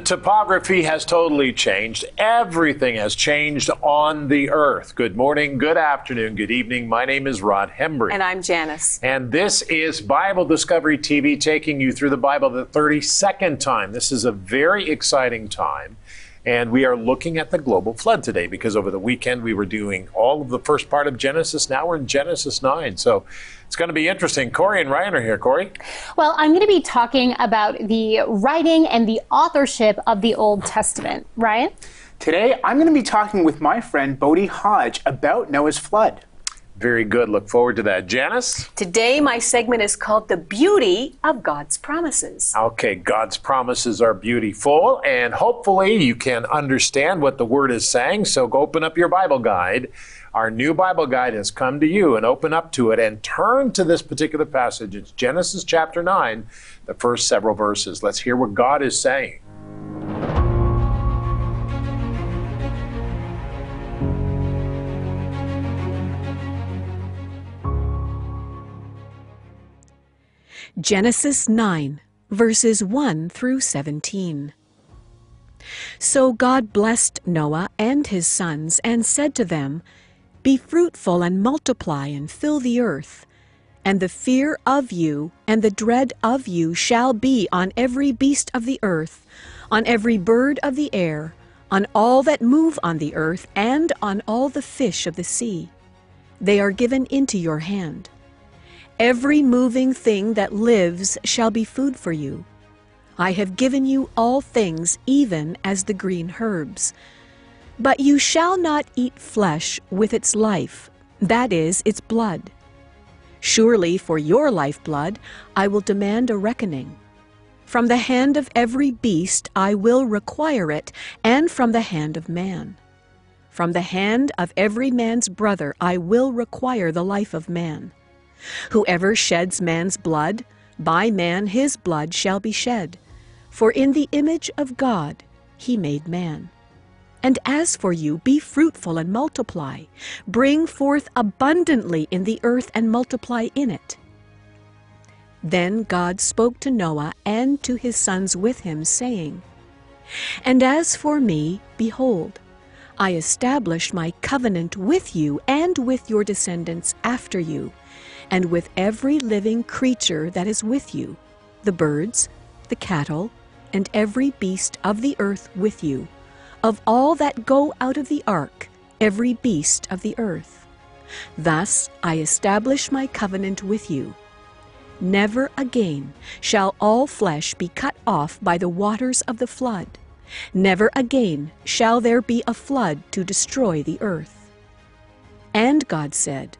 The topography has totally changed. Everything has changed on the earth. Good morning, good afternoon, good evening. My name is Rod Hembree. And I'm Janice. And this is Bible Discovery TV taking you through the Bible the 32nd time. This is a very exciting time. And we are looking at the global flood today because over the weekend we were doing all of the first part of Genesis. Now we're in Genesis 9. So it's going to be interesting. Corey and Ryan are here. Corey? Well, I'm going to be talking about the writing and the authorship of the Old Testament. Ryan? Today, I'm going to be talking with my friend Bodie Hodge about Noah's flood. Very good. Look forward to that. Janice? Today, my segment is called The Beauty of God's Promises. Okay, God's promises are beautiful, and hopefully you can understand what the Word is saying. So go open up your Bible guide. Our new Bible guide has come to you, and open up to it and turn to this particular passage. It's Genesis chapter 9, the first several verses. Let's hear what God is saying. Genesis 9, verses 1 through 17. So God blessed Noah and his sons and said to them, Be fruitful and multiply and fill the earth. And the fear of you and the dread of you shall be on every beast of the earth, on every bird of the air, on all that move on the earth, and on all the fish of the sea. They are given into your hand. Every moving thing that lives shall be food for you. I have given you all things, even as the green herbs. But you shall not eat flesh with its life, that is, its blood. Surely for your lifeblood I will demand a reckoning. From the hand of every beast I will require it, and from the hand of man. From the hand of every man's brother I will require the life of man. Whoever sheds man's blood, by man his blood shall be shed. For in the image of God he made man. And as for you, be fruitful and multiply. Bring forth abundantly in the earth and multiply in it. Then God spoke to Noah and to his sons with him, saying, And as for me, behold, I established my covenant with you and with your descendants after you and with every living creature that is with you, the birds, the cattle, and every beast of the earth with you, of all that go out of the ark, every beast of the earth. Thus I establish my covenant with you. Never again shall all flesh be cut off by the waters of the flood. Never again shall there be a flood to destroy the earth. And God said,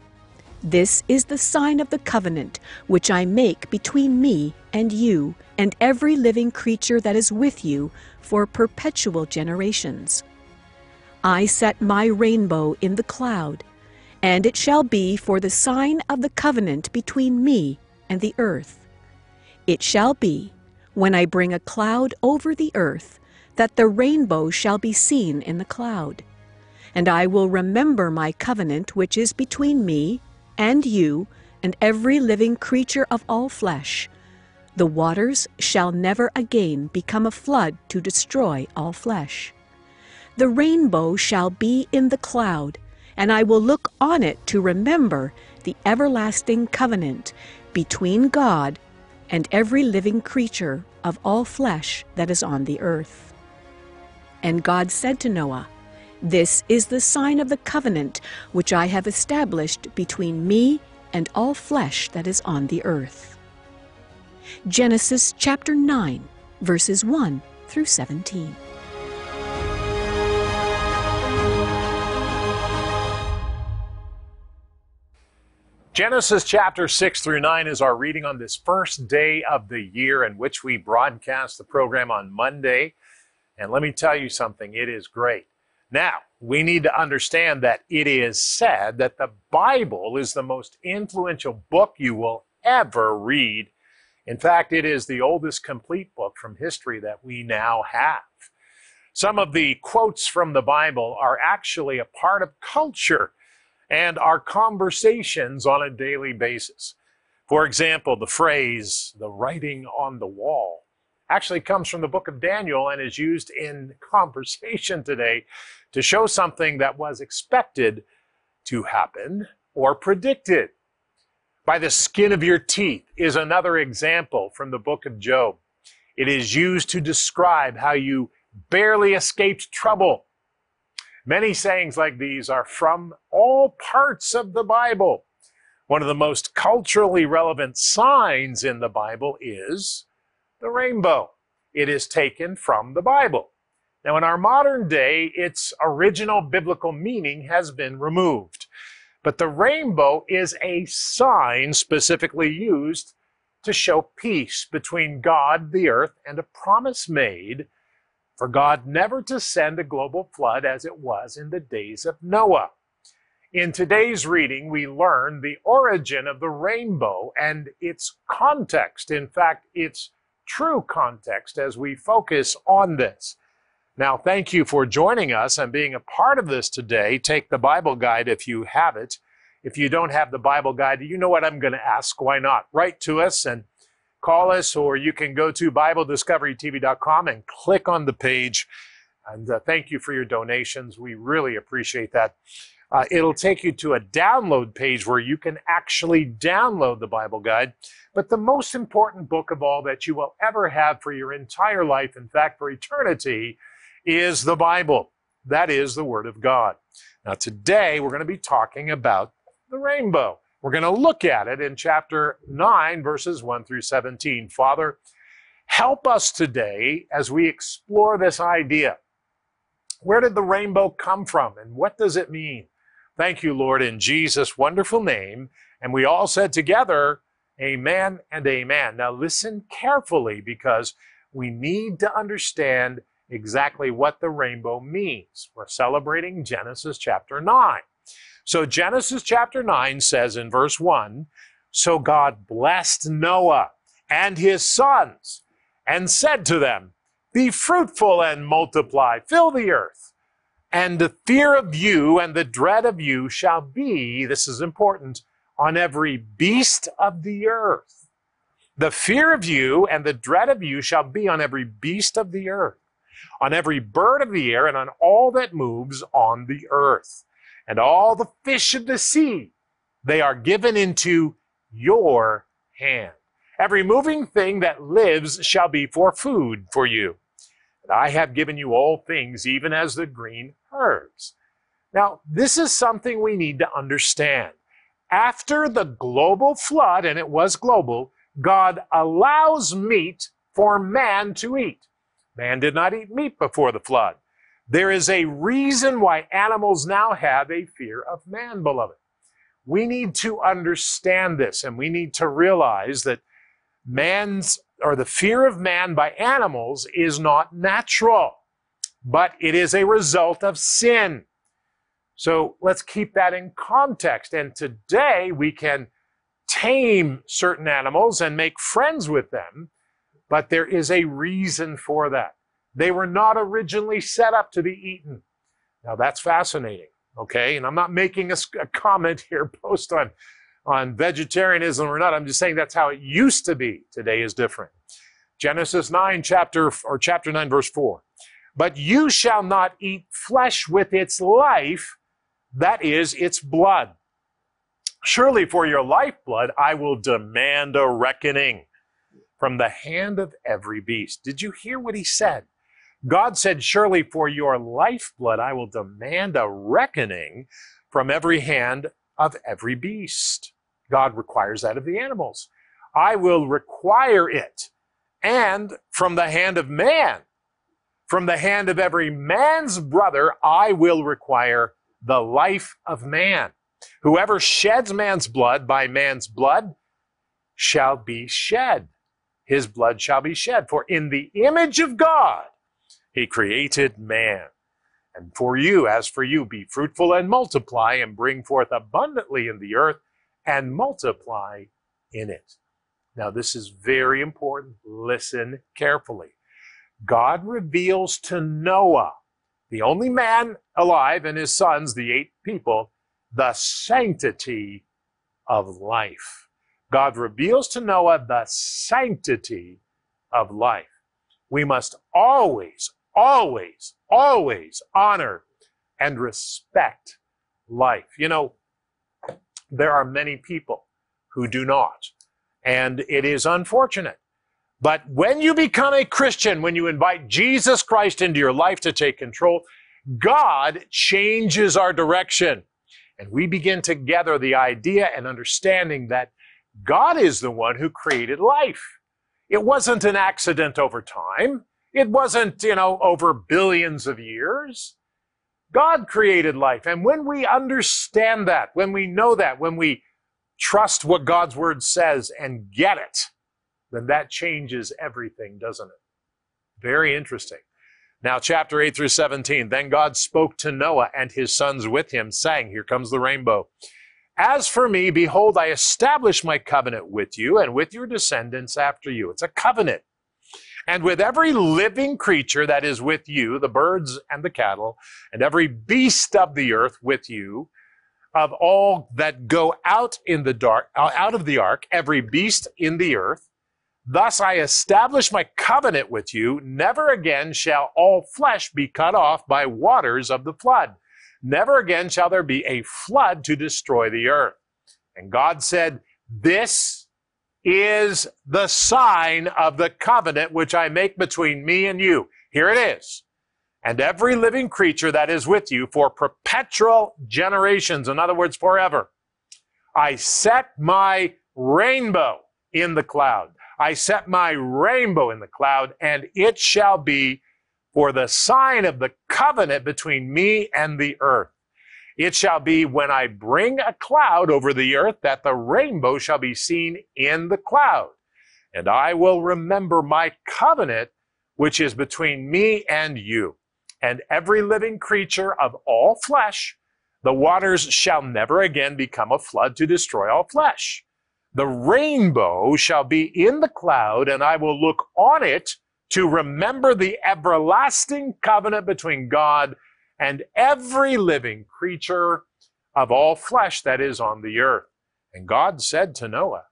this is the sign of the covenant which I make between me and you and every living creature that is with you for perpetual generations. I set my rainbow in the cloud, and it shall be for the sign of the covenant between me and the earth. It shall be, when I bring a cloud over the earth, that the rainbow shall be seen in the cloud. And I will remember my covenant which is between me and you, and every living creature of all flesh. The waters shall never again become a flood to destroy all flesh. The rainbow shall be in the cloud, and I will look on it to remember the everlasting covenant between God and every living creature of all flesh that is on the earth. And God said to Noah, this is the sign of the covenant which I have established between me and all flesh that is on the earth. Genesis chapter 9, verses 1 through 17. Genesis chapter 6 through 9 is our reading on this first day of the year in which we broadcast the program on Monday. And let me tell you something, it is great. Now, we need to understand that it is said that the Bible is the most influential book you will ever read. In fact, it is the oldest complete book from history that we now have. Some of the quotes from the Bible are actually a part of culture and our conversations on a daily basis. For example, the phrase, the writing on the wall, actually comes from the book of Daniel and is used in conversation today to show something that was expected to happen or predicted. By the skin of your teeth is another example from the book of Job. It is used to describe how you barely escaped trouble. Many sayings like these are from all parts of the Bible. One of the most culturally relevant signs in the Bible is the rainbow. It is taken from the Bible. Now, in our modern day, its original biblical meaning has been removed. But the rainbow is a sign specifically used to show peace between God, the earth, and a promise made for God never to send a global flood as it was in the days of Noah. In today's reading, we learn the origin of the rainbow and its context. In fact, its true context as we focus on this. Now, thank you for joining us and being a part of this today. Take the Bible guide if you have it. If you don't have the Bible guide, you know what I'm going to ask. Why not? Write to us and call us, or you can go to BibleDiscoveryTV.com and click on the page. And uh, thank you for your donations. We really appreciate that. Uh, it'll take you to a download page where you can actually download the Bible guide. But the most important book of all that you will ever have for your entire life, in fact, for eternity, is the Bible. That is the Word of God. Now, today we're going to be talking about the rainbow. We're going to look at it in chapter 9, verses 1 through 17. Father, help us today as we explore this idea. Where did the rainbow come from and what does it mean? Thank you, Lord, in Jesus' wonderful name. And we all said together, Amen and Amen. Now listen carefully because we need to understand exactly what the rainbow means. We're celebrating Genesis chapter 9. So Genesis chapter 9 says in verse 1 So God blessed Noah and his sons and said to them, Be fruitful and multiply, fill the earth. And the fear of you and the dread of you shall be, this is important, on every beast of the earth. The fear of you and the dread of you shall be on every beast of the earth, on every bird of the air, and on all that moves on the earth, and all the fish of the sea. They are given into your hand. Every moving thing that lives shall be for food for you. And I have given you all things, even as the green herbs. Now, this is something we need to understand. After the global flood, and it was global, God allows meat for man to eat. Man did not eat meat before the flood. There is a reason why animals now have a fear of man, beloved. We need to understand this and we need to realize that man's or the fear of man by animals is not natural, but it is a result of sin. So let's keep that in context. And today we can tame certain animals and make friends with them, but there is a reason for that. They were not originally set up to be eaten. Now that's fascinating, okay? And I'm not making a, a comment here post on, on vegetarianism or not. I'm just saying that's how it used to be. Today is different. Genesis 9, chapter or chapter 9, verse 4. But you shall not eat flesh with its life, that is, its blood. Surely for your lifeblood I will demand a reckoning from the hand of every beast. Did you hear what he said? God said, Surely for your lifeblood I will demand a reckoning from every hand of every beast. God requires that of the animals. I will require it. And from the hand of man, from the hand of every man's brother, I will require the life of man. Whoever sheds man's blood by man's blood shall be shed. His blood shall be shed. For in the image of God, he created man. And for you, as for you, be fruitful and multiply and bring forth abundantly in the earth and multiply in it. Now, this is very important. Listen carefully. God reveals to Noah, the only man alive, and his sons, the eight people, the sanctity of life. God reveals to Noah the sanctity of life. we must always, always, always honor and respect life. You know, there are many people who do not, and it is unfortunate. But when you become a Christian, when you invite Jesus Christ into your life to take control, God changes our direction. And we begin to gather the idea and understanding that God is the one who created life. It wasn't an accident over time. It wasn't, you know, over billions of years. God created life. And when we understand that, when we know that, when we trust what God's word says and get it, then that changes everything, doesn't it? Very interesting. Now, chapter 8 through 17. Then God spoke to Noah and his sons with him, saying, Here comes the rainbow. As for me, behold, I establish my covenant with you and with your descendants after you. It's a covenant. And with every living creature that is with you, the birds and the cattle, and every beast of the earth with you, of all that go out in the dark, uh, out of the ark, every beast in the earth, Thus I establish my covenant with you. Never again shall all flesh be cut off by waters of the flood. Never again shall there be a flood to destroy the earth. And God said, This is the sign of the covenant which I make between me and you. Here it is. And every living creature that is with you for perpetual generations, in other words, forever. I set my rainbow in the cloud. I set my rainbow in the cloud, and it shall be for the sign of the covenant between me and the earth. It shall be when I bring a cloud over the earth that the rainbow shall be seen in the cloud. And I will remember my covenant, which is between me and you, and every living creature of all flesh. The waters shall never again become a flood to destroy all flesh. The rainbow shall be in the cloud, and I will look on it to remember the everlasting covenant between God and every living creature of all flesh that is on the earth. And God said to Noah,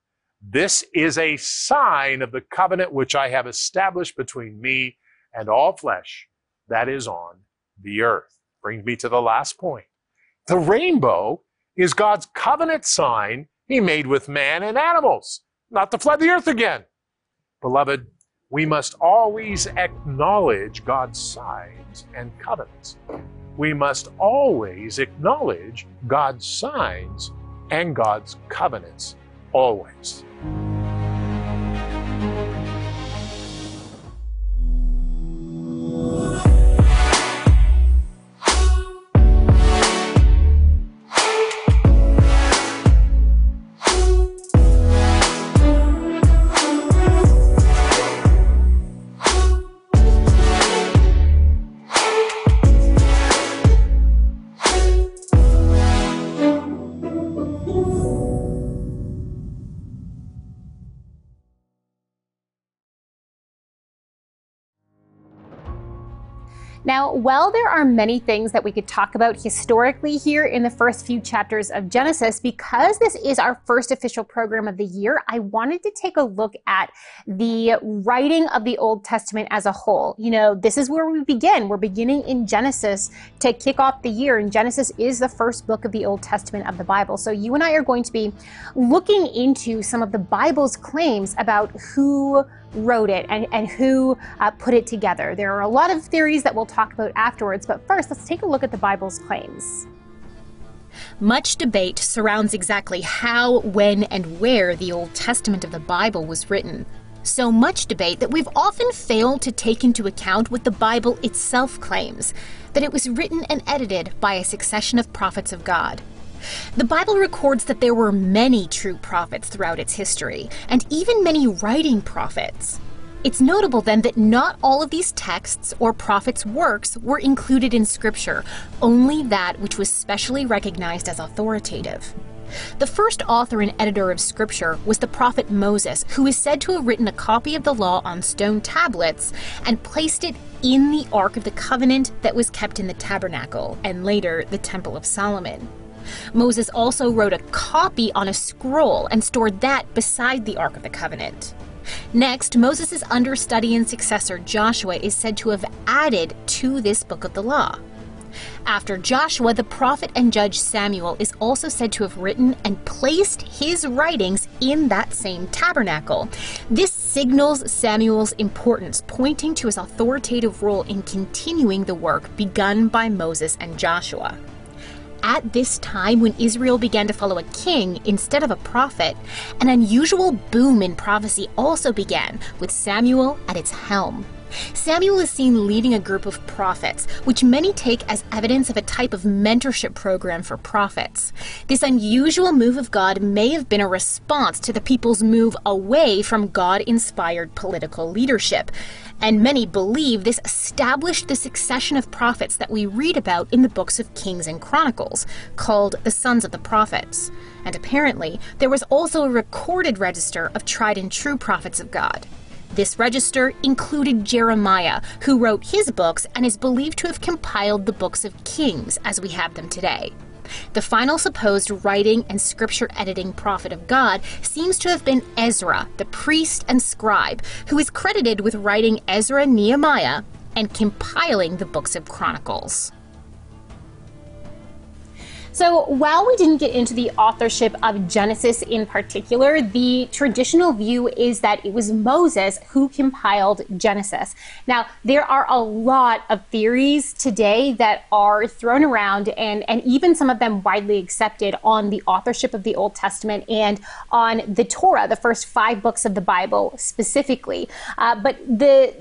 This is a sign of the covenant which I have established between me and all flesh that is on the earth. Brings me to the last point. The rainbow is God's covenant sign he made with man and animals, not to flood the earth again. Beloved, we must always acknowledge God's signs and covenants. We must always acknowledge God's signs and God's covenants. Always. Now, while there are many things that we could talk about historically here in the first few chapters of Genesis, because this is our first official program of the year, I wanted to take a look at the writing of the Old Testament as a whole. You know, this is where we begin. We're beginning in Genesis to kick off the year, and Genesis is the first book of the Old Testament of the Bible. So you and I are going to be looking into some of the Bible's claims about who wrote it and, and who uh, put it together. There are a lot of theories that we'll talk about afterwards, but first let's take a look at the Bible's claims. Much debate surrounds exactly how, when, and where the Old Testament of the Bible was written. So much debate that we've often failed to take into account what the Bible itself claims that it was written and edited by a succession of prophets of God. The Bible records that there were many true prophets throughout its history, and even many writing prophets. It's notable then that not all of these texts or prophets' works were included in Scripture, only that which was specially recognized as authoritative. The first author and editor of Scripture was the prophet Moses, who is said to have written a copy of the law on stone tablets and placed it in the Ark of the Covenant that was kept in the tabernacle and later the Temple of Solomon. Moses also wrote a copy on a scroll and stored that beside the Ark of the Covenant. Next, Moses' understudy and successor Joshua is said to have added to this book of the law. After Joshua, the prophet and judge Samuel is also said to have written and placed his writings in that same tabernacle. This signals Samuel's importance, pointing to his authoritative role in continuing the work begun by Moses and Joshua. At this time, when Israel began to follow a king instead of a prophet, an unusual boom in prophecy also began, with Samuel at its helm. Samuel is seen leading a group of prophets, which many take as evidence of a type of mentorship program for prophets. This unusual move of God may have been a response to the people's move away from God inspired political leadership. And many believe this established the succession of prophets that we read about in the books of Kings and Chronicles, called the Sons of the Prophets. And apparently, there was also a recorded register of tried and true prophets of God. This register included Jeremiah, who wrote his books and is believed to have compiled the books of Kings as we have them today. The final supposed writing and scripture editing prophet of God seems to have been Ezra, the priest and scribe, who is credited with writing Ezra Nehemiah and compiling the books of Chronicles. So, while we didn't get into the authorship of Genesis in particular, the traditional view is that it was Moses who compiled Genesis. Now, there are a lot of theories today that are thrown around, and, and even some of them widely accepted on the authorship of the Old Testament and on the Torah, the first five books of the Bible specifically. Uh, but the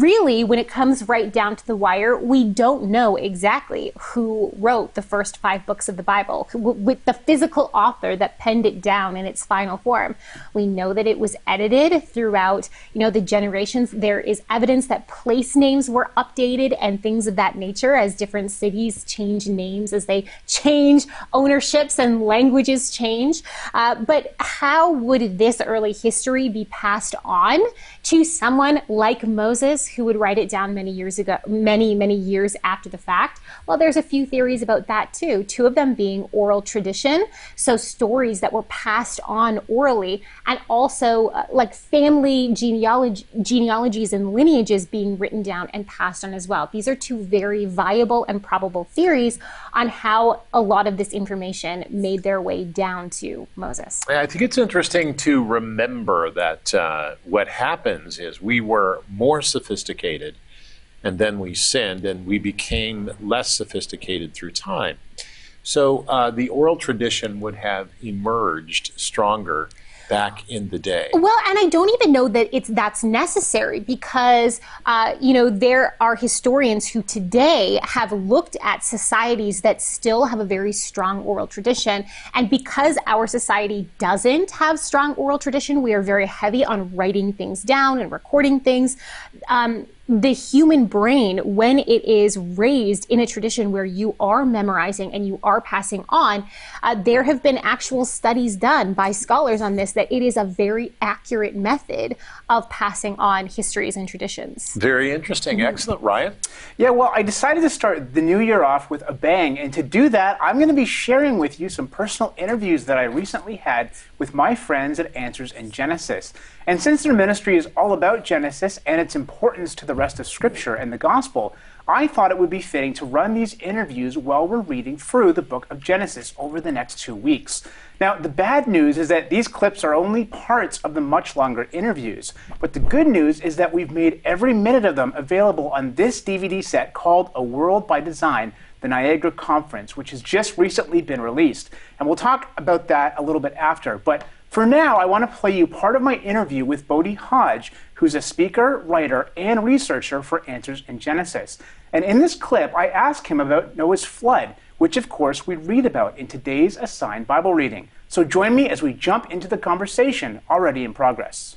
really, when it comes right down to the wire, we don't know exactly who wrote the first five books of the Bible, with the physical author that penned it down in its final form. We know that it was edited throughout, you know, the generations. There is evidence that place names were updated and things of that nature as different cities change names, as they change ownerships and languages change. Uh, but how would this early history be passed on to someone like Moses, who would write it down many years ago, many, many years after the fact? Well, there's a few theories about that too. Two of them being oral tradition, so stories that were passed on orally, and also uh, like family genealogies and lineages being written down and passed on as well. These are two very viable and probable theories on how a lot of this information made their way down to Moses. I think it's interesting to remember that uh, what happens is we were more sophisticated and then we sinned and we became less sophisticated through time. So uh, the oral tradition would have emerged stronger back in the day. Well, and I don't even know that it's that's necessary because uh, you know there are historians who today have looked at societies that still have a very strong oral tradition, and because our society doesn't have strong oral tradition, we are very heavy on writing things down and recording things. Um, the human brain, when it is raised in a tradition where you are memorizing and you are passing on, uh, there have been actual studies done by scholars on this that it is a very accurate method of passing on histories and traditions. Very interesting. Mm-hmm. Excellent. Ryan? Yeah, well, I decided to start the new year off with a bang. And to do that, I'm going to be sharing with you some personal interviews that I recently had with my friends at Answers in Genesis. And since their ministry is all about Genesis and its importance to the rest of Scripture and the Gospel, I thought it would be fitting to run these interviews while we're reading through the book of Genesis over the next two weeks. Now, the bad news is that these clips are only parts of the much longer interviews. But the good news is that we've made every minute of them available on this DVD set called A World by Design the Niagara Conference, which has just recently been released. And we'll talk about that a little bit after. But for now, I want to play you part of my interview with Bodie Hodge, who's a speaker, writer, and researcher for Answers in Genesis. And in this clip, I ask him about Noah's flood, which of course we read about in today's assigned Bible reading. So join me as we jump into the conversation already in progress.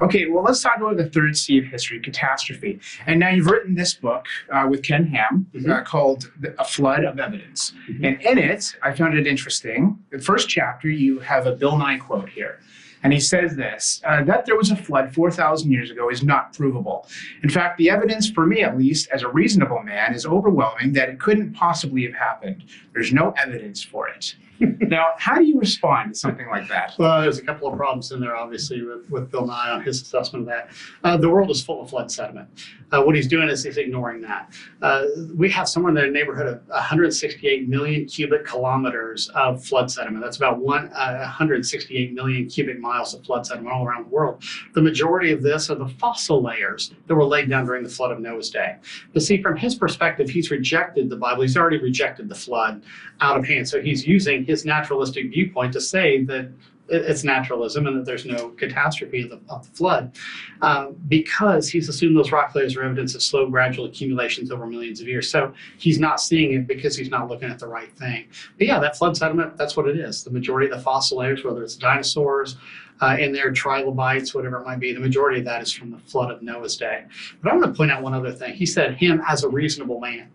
Okay, well, let's talk about the third C of history, catastrophe. And now you've written this book uh, with Ken Ham mm-hmm. uh, called A Flood of Evidence. Mm-hmm. And in it, I found it interesting. The first chapter, you have a Bill Nye quote here. And he says this uh, that there was a flood 4,000 years ago is not provable. In fact, the evidence, for me at least, as a reasonable man, is overwhelming that it couldn't possibly have happened. There's no evidence for it. Now, how do you respond to something like that? Well, there's a couple of problems in there, obviously, with, with Bill Nye on his assessment of that. Uh, the world is full of flood sediment. Uh, what he's doing is he's ignoring that. Uh, we have somewhere in the neighborhood of 168 million cubic kilometers of flood sediment. That's about one, uh, 168 million cubic miles of flood sediment all around the world. The majority of this are the fossil layers that were laid down during the flood of Noah's day. But see, from his perspective, he's rejected the Bible. He's already rejected the flood out of hand. So he's using his naturalistic viewpoint to say that it's naturalism and that there's no catastrophe of the, of the flood. Um, because he's assumed those rock layers are evidence of slow gradual accumulations over millions of years. So he's not seeing it because he's not looking at the right thing. But yeah that flood sediment that's what it is. The majority of the fossil layers whether it's dinosaurs uh, in their trilobites, whatever it might be. The majority of that is from the flood of Noah's day. But I want to point out one other thing. He said him as a reasonable man.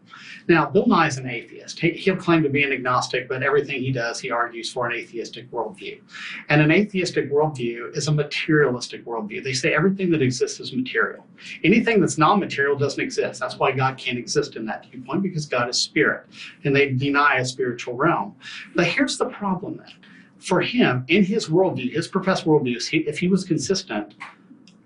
Now, Bill Nye is an atheist. He, he'll claim to be an agnostic, but everything he does, he argues for an atheistic worldview. And an atheistic worldview is a materialistic worldview. They say everything that exists is material. Anything that's non material doesn't exist. That's why God can't exist in that viewpoint, because God is spirit. And they deny a spiritual realm. But here's the problem then for him, in his worldview, his professed worldview, if he was consistent,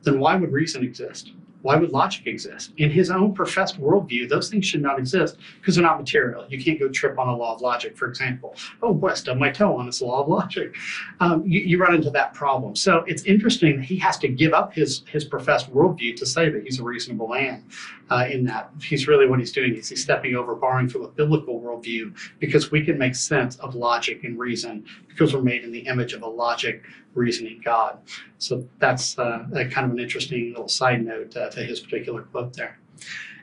then why would reason exist? Why would logic exist? In his own professed worldview, those things should not exist because they're not material. You can't go trip on a law of logic, for example. Oh, boy, I stubbed my toe on this law of logic. Um, you, you, run into that problem. So it's interesting that he has to give up his, his professed worldview to say that he's a reasonable man uh, in that. He's really what he's doing is he's stepping over, borrowing from a biblical worldview because we can make sense of logic and reason because we're made in the image of a logic reasoning God. So that's uh, kind of an interesting little side note uh, to his particular quote there.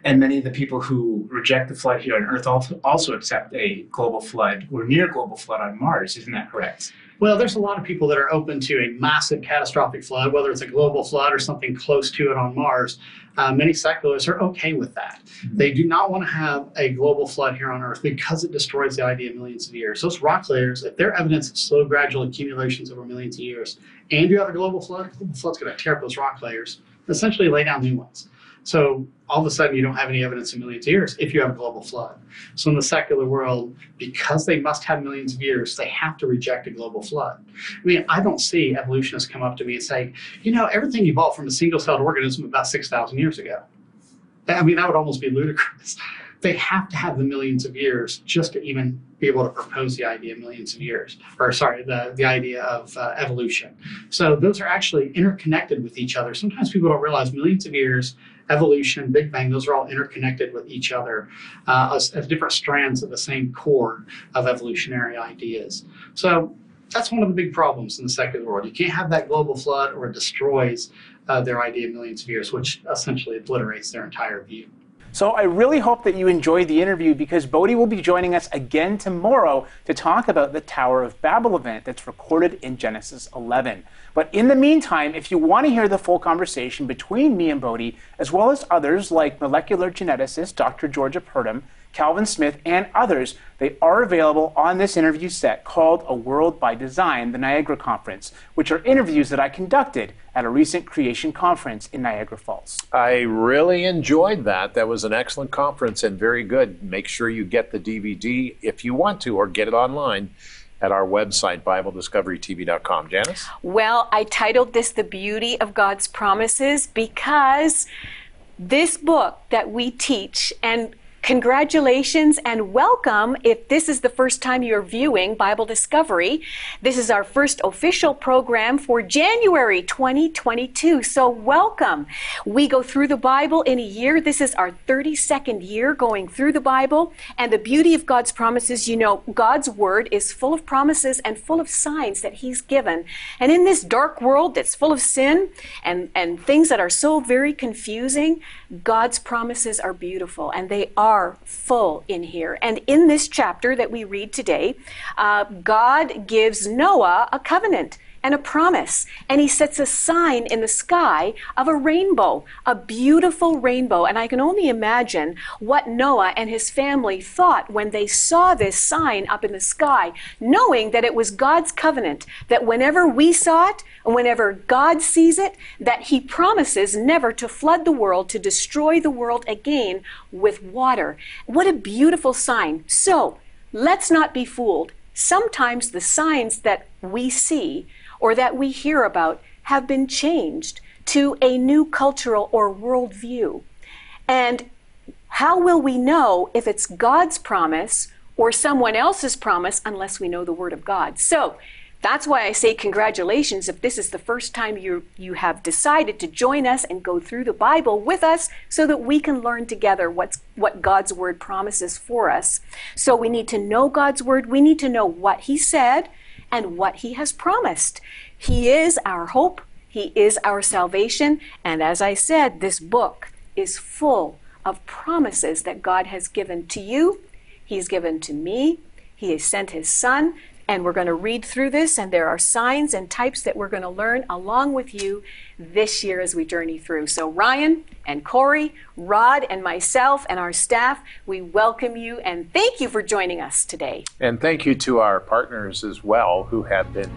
And many of the people who reject the flood here on Earth also accept a global flood or near global flood on Mars. Isn't that correct? Well, there's a lot of people that are open to a massive catastrophic flood, whether it's a global flood or something close to it on Mars. Uh, many secularists are okay with that. Mm-hmm. They do not want to have a global flood here on Earth because it destroys the idea of millions of years. Those rock layers, if they're evidence of slow, gradual accumulations over millions of years, and you have a global flood, global flood's going to tear up those rock layers, essentially lay down new ones. So all of a sudden, you don't have any evidence in millions of years if you have a global flood. So in the secular world, because they must have millions of years, they have to reject a global flood. I mean, I don't see evolutionists come up to me and say, you know, everything evolved from a single-celled organism about 6,000 years ago. I mean, that would almost be ludicrous. They have to have the millions of years just to even be able to propose the idea of millions of years, or sorry, the, the idea of uh, evolution. So those are actually interconnected with each other. Sometimes people don't realize millions of years evolution, Big Bang, those are all interconnected with each other uh, as, as, different strands of the same cord of evolutionary ideas. So that's one of the big problems in the secular world. You can't have that global flood or it destroys uh, their idea of millions of years, which essentially obliterates their entire view. So I really hope that you enjoyed the interview because Bodie will be joining us again tomorrow to talk about the Tower of Babel event that's recorded in Genesis 11. But in the meantime, if you want to hear the full conversation between me and Bodie, as well as others like molecular geneticist Dr. Georgia Purdom, Calvin Smith, and others, they are available on this interview set called A World by Design, the Niagara Conference, which are interviews that I conducted at a recent creation conference in Niagara Falls. I really enjoyed that. That was an excellent conference and very good. Make sure you get the DVD if you want to or get it online at our website, BibleDiscoveryTV.com. Janice? Well, I titled this The Beauty of God's Promises because this book that we teach and Congratulations and welcome if this is the first time you're viewing Bible Discovery. This is our first official program for January 2022. So, welcome. We go through the Bible in a year. This is our 32nd year going through the Bible. And the beauty of God's promises, you know, God's Word is full of promises and full of signs that He's given. And in this dark world that's full of sin and, and things that are so very confusing, God's promises are beautiful and they are full in here. And in this chapter that we read today, uh, God gives Noah a covenant and a promise. And he sets a sign in the sky of a rainbow, a beautiful rainbow. And I can only imagine what Noah and his family thought when they saw this sign up in the sky, knowing that it was God's covenant, that whenever we saw it, and whenever God sees it, that he promises never to flood the world, to destroy the world again with water. What a beautiful sign. So, let's not be fooled sometimes the signs that we see or that we hear about have been changed to a new cultural or worldview. And how will we know if it's God's promise or someone else's promise unless we know the Word of God? So that's why I say congratulations if this is the first time you, you have decided to join us and go through the Bible with us so that we can learn together what's, what God's Word promises for us. So we need to know God's Word, we need to know what He said and what He has promised. He is our hope, He is our salvation, and as I said, this book is full of promises that God has given to you, He's given to me, He has sent His Son, and we're going to read through this, and there are signs and types that we're going to learn along with you this year as we journey through. So, Ryan and Corey, Rod, and myself, and our staff, we welcome you and thank you for joining us today. And thank you to our partners as well who have been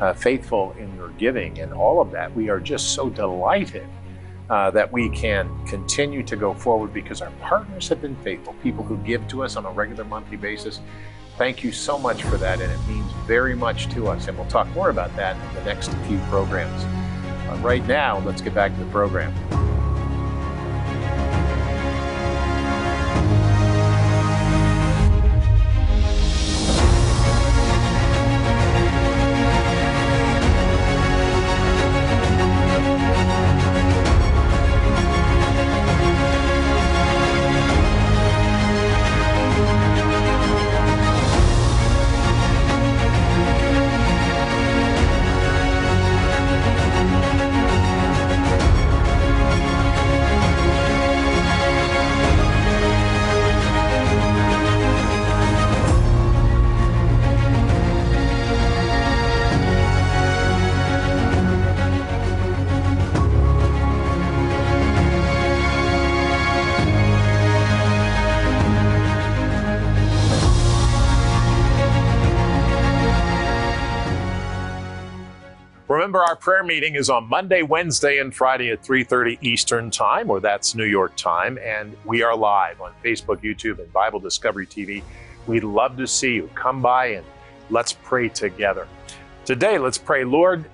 uh, faithful in your giving and all of that. We are just so delighted uh, that we can continue to go forward because our partners have been faithful, people who give to us on a regular monthly basis. Thank you so much for that, and it means very much to us. And we'll talk more about that in the next few programs. Uh, right now, let's get back to the program. Prayer meeting is on Monday, Wednesday, and Friday at 3:30 Eastern Time, or that's New York time, and we are live on Facebook, YouTube, and Bible Discovery TV. We'd love to see you. Come by and let's pray together. Today, let's pray, Lord,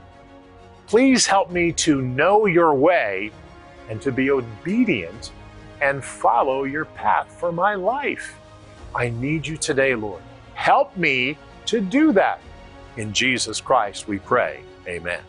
please help me to know your way and to be obedient and follow your path for my life. I need you today, Lord. Help me to do that. In Jesus Christ we pray. Amen.